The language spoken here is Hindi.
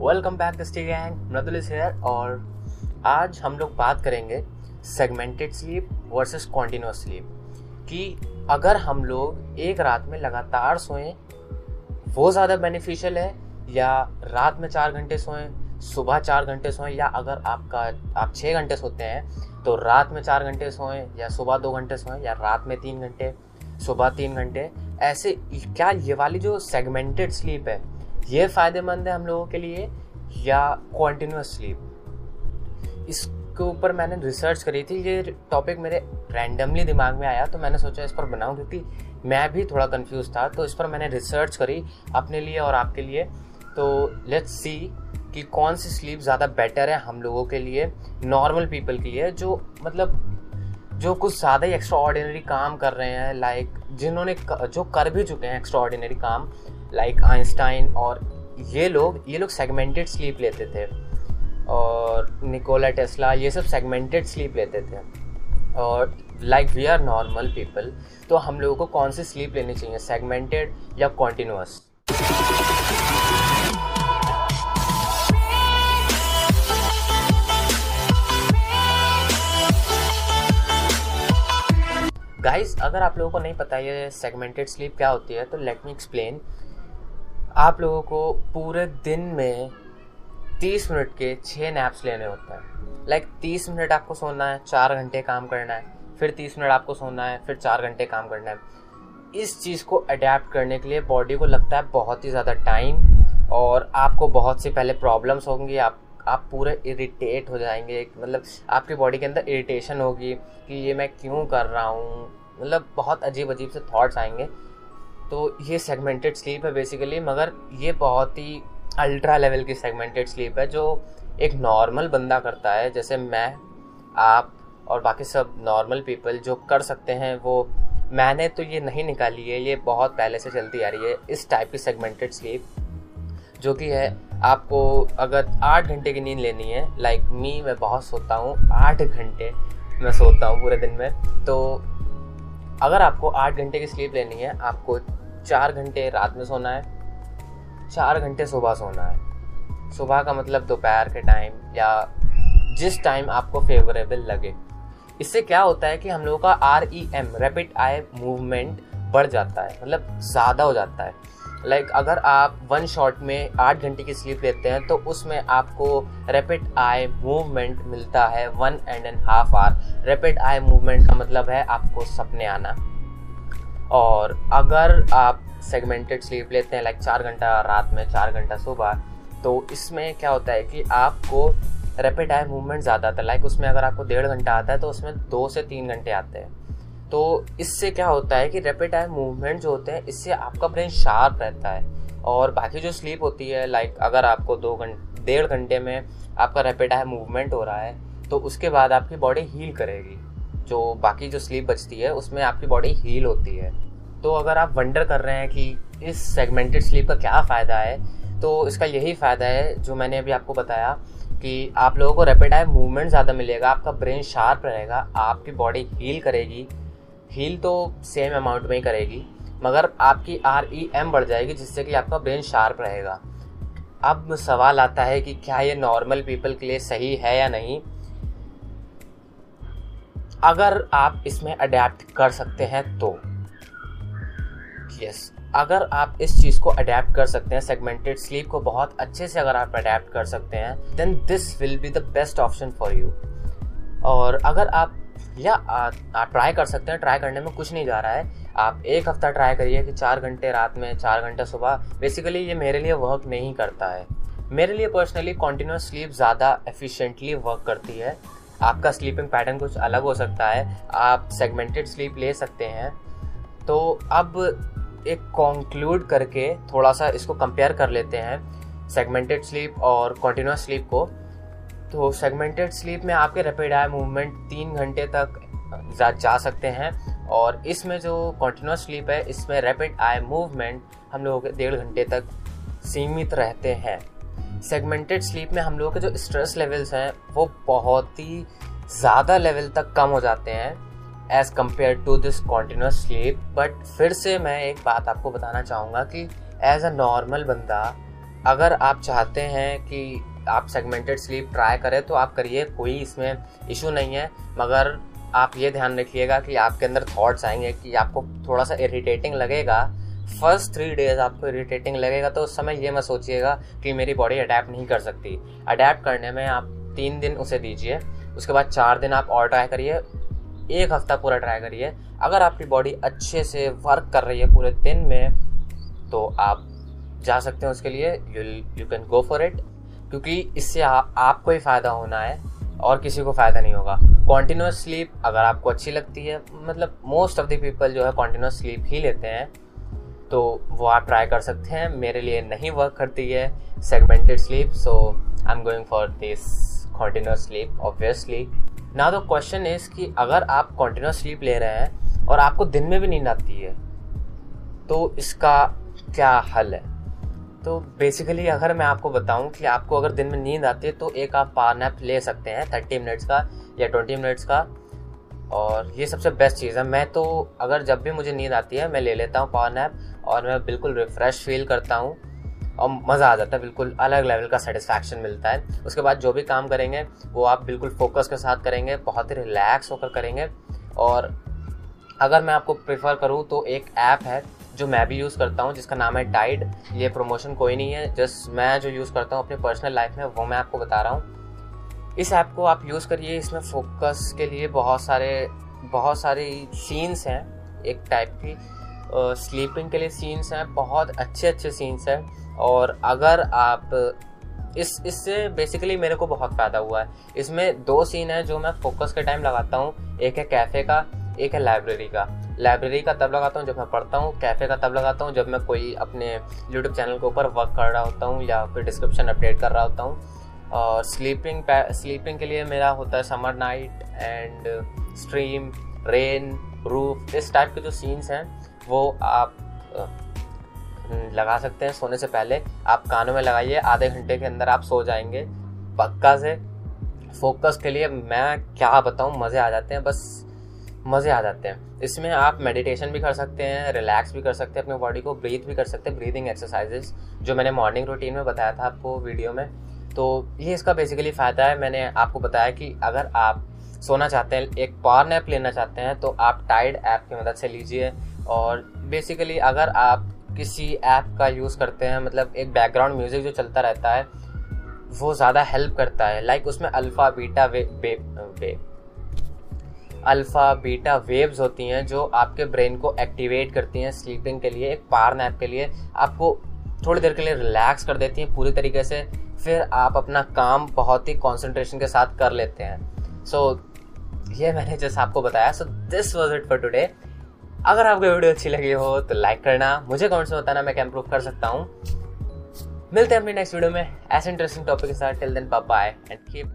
Welcome back the gang Mridul here और आज हम लोग बात करेंगे segmented sleep versus continuous sleep कि अगर हम लोग एक रात में लगातार सोएँ, वो ज़्यादा बेनिफिशियल है या रात में चार घंटे सोएँ, सुबह चार घंटे सोएँ, या अगर आपका, आप छः घंटे सोते हैं तो रात में चार घंटे सोएँ, या सुबह दो घंटे सोएँ, या रात में तीन घंटे, सुबह तीन घंटे, ऐसे क्या ये वाली जो सेगमेंटेड स्लीप है ये फ़ायदेमंद है हम लोगों के लिए या कॉन्टीन्यूस स्लीप इसके ऊपर मैंने रिसर्च करी थी, ये टॉपिक मेरे रैंडमली दिमाग में आया तो मैंने सोचा इस पर बनाऊँ, क्योंकि मैं भी थोड़ा कंफ्यूज था तो इस पर मैंने रिसर्च करी अपने लिए और आपके लिए। तो लेट्स सी कि कौन सी स्लीप ज़्यादा बेटर है हम लोगों के लिए नॉर्मल पीपल के लिए, जो मतलब जो कुछ ज़्यादा ही एक्स्ट्रा ऑर्डिनरी काम कर रहे हैं लाइक जिन्होंने जो कर भी चुके हैं एक्स्ट्रा ऑर्डिनरी काम लाइक आइंस्टाइन और ये लोग ये लोग सेगमेंटेड स्लीप लेते थे। और निकोला टेस्ला ये सब सेगमेंटेड स्लीप लेते थे। और like we are normal people तो हम लोगों को कौन सी स्लीप लेनी चाहिए सेगमेंटेड या कॉन्टिन्यूस गाइस अगर आप लोगों को नहीं पता ये सेगमेंटेड स्लीप क्या होती है तो लेट मी एक्सप्लेन आप लोगों को पूरे दिन में तीस मिनट के छः नैप्स लेने होते हैं। लाइक तीस मिनट आपको सोना है, चार घंटे काम करना है, फिर तीस मिनट आपको सोना है, फिर चार घंटे काम करना है। इस चीज़ को अडेप्ट करने के लिए बॉडी को लगता है बहुत ही ज़्यादा टाइम और आपको बहुत सी पहले प्रॉब्लम्स होंगी, आप आप पूरे इरिटेट हो जाएँगे। मतलब आपकी बॉडी के अंदर इरिटेशन होगी कि ये मैं क्यों कर रहा हूँ। मतलब बहुत अजीब अजीब से थॉट्स आएँगे। तो ये सेगमेंटेड स्लीप है बेसिकली मगर ये बहुत ही अल्ट्रा लेवल की सेगमेंटेड स्लीप है, जो एक नॉर्मल बंदा करता है। जैसे मैं, आप और बाकी सब नॉर्मल पीपल जो कर सकते हैं, वो मैंने तो ये नहीं निकाली है, ये बहुत पहले से चलती आ रही है, इस टाइप की सेगमेंटेड स्लीप जो कि है आपको अगर आठ घंटे की नींद लेनी है लाइक मी मैं बहुत सोता हूँ, आठ घंटे मैं सोता हूँ पूरे दिन में तो अगर आपको आठ घंटे की स्लीप लेनी है, आपको चार घंटे रात में सोना है चार घंटे सुबह सोना है। सुबह का मतलब दोपहर के टाइम या जिस टाइम आपको फेवरेबल लगे। इससे क्या होता है कि हम लोगों का R E M rapid eye movement बढ़ जाता है मतलब ज़्यादा हो जाता है। लाइक like, अगर आप वन शॉट में आठ घंटे की स्लीप लेते हैं तो उसमें आपको रैपिड आई मूवमेंट मिलता है one and and half hour rapid eye movement का मतलब है आपको सपने आना। और अगर आप सेगमेंटेड स्लीप लेते हैं लाइक चार घंटा रात में, चार घंटा सुबह तो इसमें क्या होता है कि आपको रैपिड आई मूवमेंट ज़्यादा आता है। लाइक उसमें अगर आपको डेढ़ घंटा आता है तो उसमें दो से तीन घंटे आते हैं। तो इससे क्या होता है कि रैपिड आई मूवमेंट जो होते हैं, इससे आपका ब्रेन शार्प रहता है। और बाकी जो स्लीप होती है लाइक अगर आपको दो घंटे डेढ़ घंटे में आपका रैपिड आई मूवमेंट हो रहा है तो उसके बाद आपकी बॉडी हील करेगी। जो बाकी जो स्लीप बचती है, उसमें आपकी बॉडी हील होती है। तो अगर आप वंडर कर रहे हैं कि इस सेगमेंटेड स्लीप का क्या फ़ायदा है तो इसका यही फ़ायदा है, जो मैंने अभी आपको बताया कि आप लोगों को रैपिड आई मूवमेंट ज़्यादा मिलेगा, आपका ब्रेन शार्प रहेगा, आपकी बॉडी हील करेगी। हील तो सेम अमाउंट में ही करेगी, मगर आपकी आर ई एम बढ़ जाएगी, जिससे कि आपका ब्रेन शार्प रहेगा। अब सवाल आता है कि क्या ये नॉर्मल पीपल के लिए सही है या नहीं? अगर आप इसमें अडेप्ट कर सकते हैं तो। यस अगर आप इस चीज़ को अडेप्ट कर सकते हैं सेगमेंटेड स्लीप को बहुत अच्छे से अगर आप अडेप्ट कर सकते हैं then this will be the best option for you और अगर आप, या आप ट्राई कर सकते हैं ट्राई करने में कुछ नहीं जा रहा है। आप एक हफ़्ता ट्राई करिए कि चार घंटे रात में, चार घंटे सुबह। बेसिकली ये मेरे लिए वर्क नहीं करता है। मेरे लिए पर्सनली कॉन्टीन्यूस स्लीप ज़्यादा एफिशिएंटली वर्क करती है। आपका स्लीपिंग पैटर्न कुछ अलग हो सकता है आप सेगमेंटेड स्लीप ले सकते हैं। तो अब एक कॉन्क्लूड करके थोड़ा सा इसको कंपेयर कर लेते हैं सेगमेंटेड स्लीप और कॉन्टीन्यूस स्लीप को। तो सेगमेंटेड स्लीप में आपके रैपिड आई मूवमेंट तीन घंटे तक जा, सकते हैं और इसमें जो कॉन्टीन्यूस स्लीप है इसमें रैपिड आई मूवमेंट हम लोगों के डेढ़ घंटे तक सीमित रहते हैं। सेगमेंटेड स्लीप में हम लोगों के जो स्ट्रेस लेवल्स हैं, वो बहुत ही ज़्यादा लेवल तक कम हो जाते हैं as compare to this continuous sleep but फिर से मैं एक बात आपको बताना चाहूँगा कि एज अ नॉर्मल बंदा, अगर आप चाहते हैं कि आप सेगमेंटेड स्लीप ट्राई करें तो आप करिए, कोई इसमें इशू नहीं है। मगर आप ये ध्यान रखिएगा कि आपके अंदर थॉट्स आएँगे कि आपको थोड़ा सा इरिटेटिंग लगेगा फ़र्स्ट थ्री डेज़ आपको इरीटेटिंग लगेगा तो उस समय ये मत सोचिएगा कि मेरी बॉडी अडेप्ट नहीं कर सकती। अडेप्ट करने में आप तीन दिन उसे दीजिए उसके बाद चार दिन आप और ट्राई करिए एक हफ़्ता पूरा ट्राई करिए। अगर आपकी बॉडी अच्छे से वर्क कर रही है पूरे दिन में तो आप जा सकते हैं उसके लिए। You you can go for it क्योंकि इससे आ, आपको ही फ़ायदा होना है और किसी को फ़ायदा नहीं होगा। कॉन्टीन्यूस स्लीप अगर आपको अच्छी लगती है मतलब मोस्ट ऑफ़ द पीपल जो है कॉन्टीन्यूस स्लीप ही लेते हैं। तो वो आप ट्राई कर सकते हैं। मेरे लिए नहीं वर्क करती है segmented sleep so I am going for this continuous sleep obviously ना तो क्वेश्चन इज़ कि अगर आप कॉन्टीन्यूस स्लीप ले रहे हैं और आपको दिन में भी नींद आती है तो इसका क्या हल है? तो बेसिकली अगर मैं आपको बताऊँ कि आपको अगर दिन में नींद आती है तो एक आप पावर नैप ले सकते हैं थर्टी मिनट्स का या ट्वेंटी मिनट्स का। और ये सबसे बेस्ट चीज़ है। मैं तो अगर जब भी मुझे नींद आती है, मैं ले लेता हूँ पावर नैप और मैं बिल्कुल रिफ़्रेश फील करता हूँ और मज़ा आ जाता है बिल्कुल, अलग लेवल का सेटिस्फैक्शन मिलता है। उसके बाद जो भी काम करेंगे, वो आप बिल्कुल फोकस के साथ करेंगे, बहुत ही रिलैक्स होकर करेंगे। और अगर मैं आपको प्रेफर करूँ तो एक ऐप है जो मैं भी यूज़ करता हूँ, जिसका नाम है टाइड ये प्रमोशन कोई नहीं है जस्ट मैं जो यूज़ करता हूँ अपनी पर्सनल लाइफ में, वो मैं आपको बता रहा हूँ। इस ऐप को आप यूज़ करिए, इसमें फोकस के लिए बहुत सारे, बहुत सारी सीन्स हैं, एक टाइप की स्लीपिंग के लिए सीन्स हैं, बहुत अच्छे अच्छे सीन्स हैं, और अगर आप, इस, इससे बेसिकली मेरे को बहुत फ़ायदा हुआ है। इसमें दो सीन है जो मैं फोकस के टाइम लगाता हूँ, एक है कैफ़े का, एक है लाइब्रेरी का। लाइब्रेरी का तब लगाता हूँ जब मैं पढ़ता हूँ कैफ़े का तब लगाता हूँ जब मैं कोई अपने यूट्यूब चैनल के ऊपर वर्क कर रहा होता हूँ या फिर डिस्क्रिप्शन अपडेट कर रहा होता हूँ। और स्लीपिंग स्लीपिंग के लिए मेरा होता है summer night and stream rain roof इस टाइप के जो सीन्स हैं, वो आप लगा सकते हैं सोने से पहले। आप कानों में लगाइए, आधे घंटे के अंदर आप सो जाएँगे। पक्का से फोकस के लिए मैं क्या बताऊँ, मज़े आ जाते हैं, बस मज़े आ जाते हैं। इसमें आप मेडिटेशन भी कर सकते हैं रिलैक्स भी कर सकते हैं, अपने बॉडी को ब्रीथ भी कर सकते हैं ब्रीदिंग एक्सरसाइजेस जो मैंने मॉर्निंग रूटीन में बताया था आपको वीडियो में। तो ये इसका बेसिकली फ़ायदा है। मैंने आपको बताया कि अगर आप सोना चाहते हैं एक पावर नैप लेना चाहते हैं तो आप टाइड ऐप की मदद से लीजिए। और बेसिकली अगर आप किसी ऐप का यूज़ करते हैं मतलब एक बैकग्राउंड म्यूज़िक जो चलता रहता है वो ज़्यादा हेल्प करता है। लाइक उसमें alpha beta wave, wave, wave alpha beta waves होती हैं जो आपके ब्रेन को एक्टिवेट करती हैं स्लीपिंग के लिए एक पार नैप के लिए। आपको थोड़ी देर के लिए रिलैक्स कर देती हैं पूरी तरीके से। फिर आप अपना काम बहुत ही कॉन्सेंट्रेशन के साथ कर लेते हैं। सो so, ये मैंने जैसे आपको बताया so this was it for today अगर आपको वीडियो अच्छी लगी हो तो लाइक करना। मुझे कमेंट्स में बताना मैं क्या इम्प्रूव कर सकता हूँ। मिलते हैं अपने नेक्स्ट वीडियो में। ऐसे इंटरेस्टिंग टॉपिक के साथ। Till then bye and keep